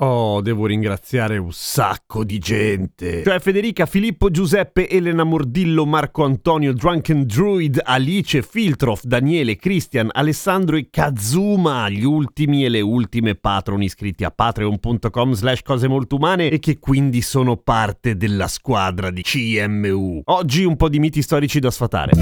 Oh, devo ringraziare un sacco di gente. Cioè Federica, Filippo, Giuseppe, Elena Mordillo, Marco Antonio, Drunken Druid, Alice, Filtrof, Daniele, Christian, Alessandro e Kazuma, gli ultimi e le ultime patron iscritti a patreon.com slash cose molto umane e che quindi sono parte della squadra di CMU. Oggi un po' di miti storici da sfatare.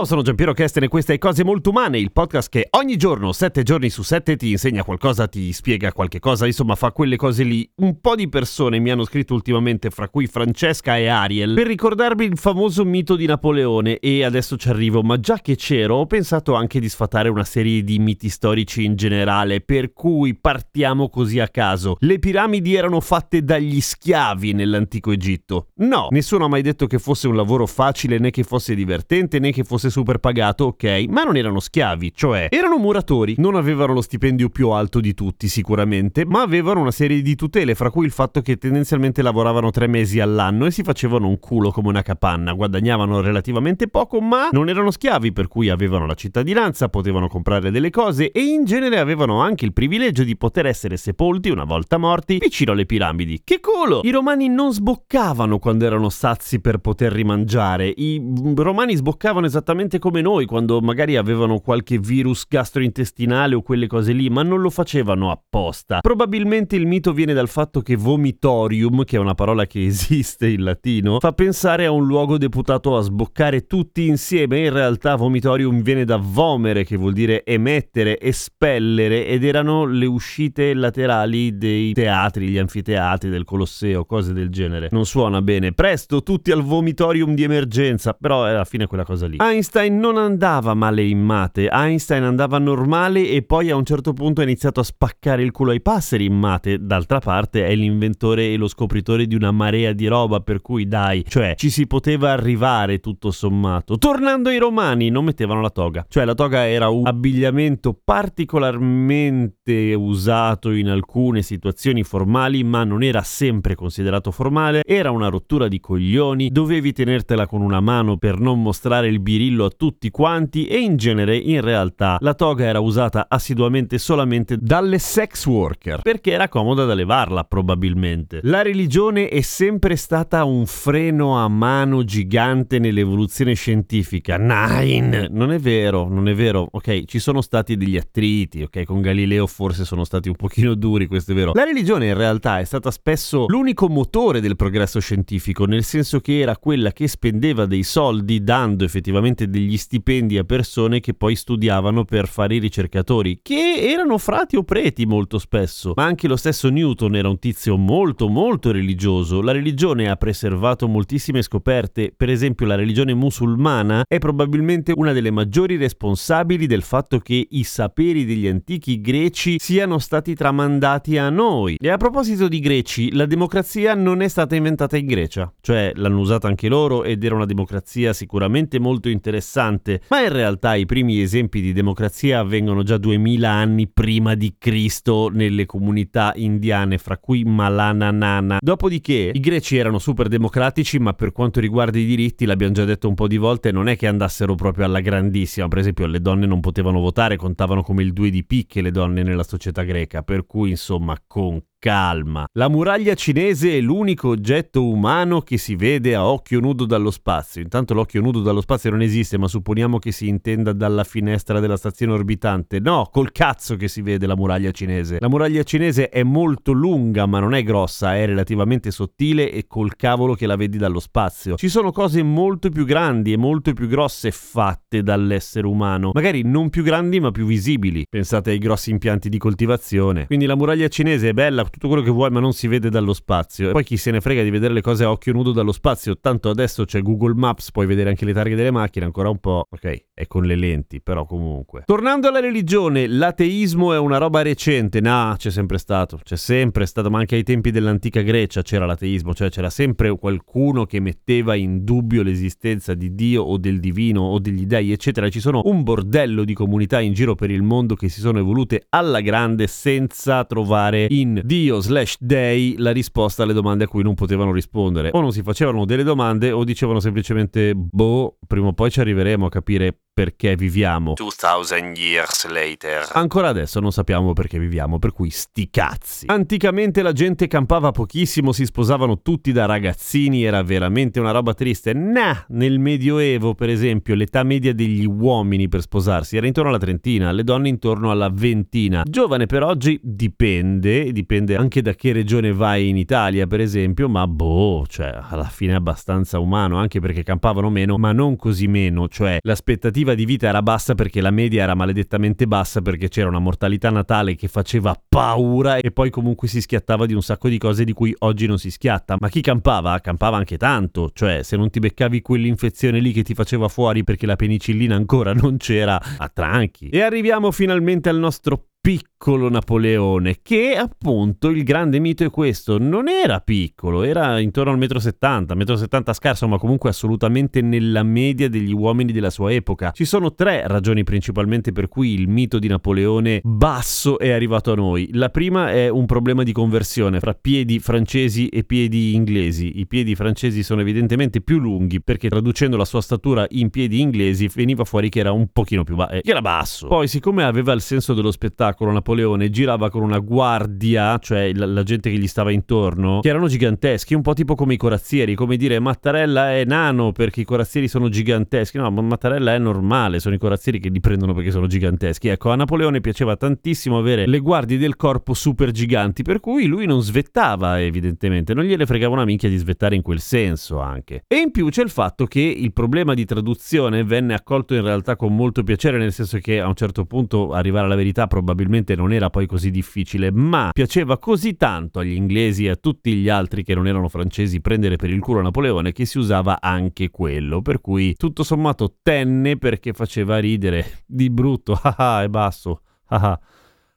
Ciao, sono Giampiero Kesten e questa è Cose Molto Umane, il podcast che ogni giorno, sette giorni su sette, ti insegna qualcosa, ti spiega qualche cosa, insomma fa quelle cose lì. Un po' di persone mi hanno scritto ultimamente, fra cui Francesca e Ariel, per ricordarmi il famoso mito di Napoleone e adesso ci arrivo, ma già che c'ero ho pensato anche di sfatare una serie di miti storici in generale, per cui partiamo così a caso. Le piramidi erano fatte dagli schiavi nell'antico Egitto. No, nessuno ha mai detto che fosse un lavoro facile né che fosse divertente né che fosse super pagato, ok, ma non erano schiavi, cioè erano muratori, non avevano lo stipendio più alto di tutti sicuramente, ma avevano una serie di tutele, fra cui il fatto che tendenzialmente lavoravano tre mesi all'anno e si facevano un culo come una capanna, guadagnavano relativamente poco, ma non erano schiavi, per cui avevano la cittadinanza, potevano comprare delle cose e in genere avevano anche il privilegio di poter essere sepolti una volta morti vicino alle piramidi. Che culo! I romani non sboccavano quando erano sazi per poter rimangiare, i romani sboccavano esattamente esattamente come noi quando magari avevano qualche virus gastrointestinale o quelle cose lì, ma non lo facevano apposta. Probabilmente il mito viene dal fatto che vomitorium, che è una parola che esiste in latino, fa pensare a un luogo deputato a sboccare tutti insieme. In realtà vomitorium viene da vomere, che vuol dire emettere, espellere, ed erano le uscite laterali dei teatri, gli anfiteatri del Colosseo, cose del genere. Non suona bene. Presto, tutti al vomitorium di emergenza, però alla fine quella cosa lì. Einstein Einstein non andava male in mate, Einstein andava normale e poi a un certo punto ha iniziato a spaccare il culo ai passeri in mate. D'altra parte è l'inventore e lo scopritore di una marea di roba, per cui dai, cioè ci si poteva arrivare tutto sommato. Tornando ai romani, non mettevano la toga. Cioè la toga era un abbigliamento particolarmente usato in alcune situazioni formali, ma non era sempre considerato formale, era una rottura di coglioni, dovevi tenertela con una mano per non mostrare il birillo a tutti quanti e in genere in realtà la toga era usata assiduamente solamente dalle sex worker perché era comoda da levarla probabilmente. La religione è sempre stata un freno a mano gigante nell'evoluzione scientifica. Nine! Non è vero, non è vero. Ok, ci sono stati degli attriti, ok, con Galileo forse sono stati un pochino duri, questo è vero. La religione in realtà è stata spesso l'unico motore del progresso scientifico, nel senso che era quella che spendeva dei soldi dando effettivamente degli stipendi a persone che poi studiavano per fare i ricercatori, che erano frati o preti molto spesso. Ma anche lo stesso Newton era un tizio molto molto religioso. La religione ha preservato moltissime scoperte, per esempio la religione musulmana è probabilmente una delle maggiori responsabili del fatto che i saperi degli antichi greci siano stati tramandati a noi. E a proposito di greci, la democrazia non è stata inventata in Grecia, cioè l'hanno usata anche loro ed era una democrazia sicuramente molto interessante interessante, ma in realtà i primi esempi di democrazia avvengono già 2000 anni prima di Cristo nelle comunità indiane, fra cui Malananana. Dopodiché i greci erano super democratici, ma per quanto riguarda i diritti, l'abbiamo già detto un po' di volte, non è che andassero proprio alla grandissima. Per esempio, le donne non potevano votare, contavano come il 2 di picche le donne nella società greca, per cui insomma, con calma. La muraglia cinese è l'unico oggetto umano che si vede a occhio nudo dallo spazio. Intanto l'occhio nudo dallo spazio non esiste, ma supponiamo che si intenda dalla finestra della stazione orbitante. No, col cazzo che si vede la muraglia cinese. La muraglia cinese è molto lunga, ma non è grossa, è relativamente sottile e col cavolo che la vedi dallo spazio. Ci sono cose molto più grandi e molto più grosse fatte dall'essere umano. Magari non più grandi, ma più visibili. Pensate ai grossi impianti di coltivazione. Quindi la muraglia cinese è bella, tutto quello che vuoi, ma non si vede dallo spazio. E poi chi se ne frega di vedere le cose a occhio nudo dallo spazio, tanto adesso c'è Google Maps, puoi vedere anche le targhe delle macchine, ancora un po'. Ok, è con le lenti, però comunque. Tornando alla religione, l'ateismo è una roba recente. No, c'è sempre stato, c'è sempre stato, ma anche ai tempi dell'antica Grecia c'era l'ateismo, cioè c'era sempre qualcuno che metteva in dubbio l'esistenza di Dio o del divino o degli dei, eccetera. Ci sono un bordello di comunità in giro per il mondo che si sono evolute alla grande senza trovare in Dio slash dei la risposta alle domande a cui non potevano rispondere. O non si facevano delle domande o dicevano semplicemente boh, prima o poi ci arriveremo a capire perché viviamo. 2000 years later. Ancora adesso non sappiamo perché viviamo, per cui sti cazzi. Anticamente la gente campava pochissimo, si sposavano tutti da ragazzini, era veramente una roba triste. Nah, nel Medioevo, per esempio, l'età media degli uomini per sposarsi era intorno alla trentina, le donne intorno alla ventina. Giovane per oggi dipende, dipende anche da che regione vai in Italia, per esempio, ma boh, cioè alla fine è abbastanza umano, anche perché campavano meno, ma non così meno, cioè l'aspettativa di vita era bassa perché la media era maledettamente bassa perché c'era una mortalità natale che faceva paura e poi comunque si schiattava di un sacco di cose di cui oggi non si schiatta. Ma chi campava? Campava anche tanto, cioè se non ti beccavi quell'infezione lì che ti faceva fuori perché la penicillina ancora non c'era, a tranchi. E arriviamo finalmente al nostro piccolo Napoleone, che appunto il grande mito è questo, non era piccolo, era intorno al metro 70, metro 70 scarso, ma comunque assolutamente nella media degli uomini della sua epoca. Ci sono tre ragioni principalmente per cui il mito di Napoleone basso è arrivato a noi. La prima è un problema di conversione fra piedi francesi e piedi inglesi. I piedi francesi sono evidentemente più lunghi perché traducendo la sua statura in piedi inglesi veniva fuori che era un pochino più basso, che era basso. Poi siccome aveva il senso dello spettacolo Napoleone girava con una guardia, cioè la, la, gente che gli stava intorno, che erano giganteschi, un po' tipo come i corazzieri, come dire Mattarella è nano perché i corazzieri sono giganteschi. No, ma Mattarella è normale, sono i corazzieri che li prendono perché sono giganteschi. Ecco, a Napoleone piaceva tantissimo avere le guardie del corpo super giganti, per cui lui non svettava evidentemente, non gliene fregava una minchia di svettare in quel senso anche. E in più c'è il fatto che il problema di traduzione venne accolto in realtà con molto piacere, nel senso che a un certo punto arrivare alla verità probabilmente probabilmente non era poi così difficile, ma piaceva così tanto agli inglesi e a tutti gli altri che non erano francesi prendere per il culo Napoleone che si usava anche quello, per cui tutto sommato tenne perché faceva ridere di brutto, ah ah, è basso, ah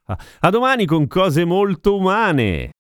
ah. A domani con cose molto umane.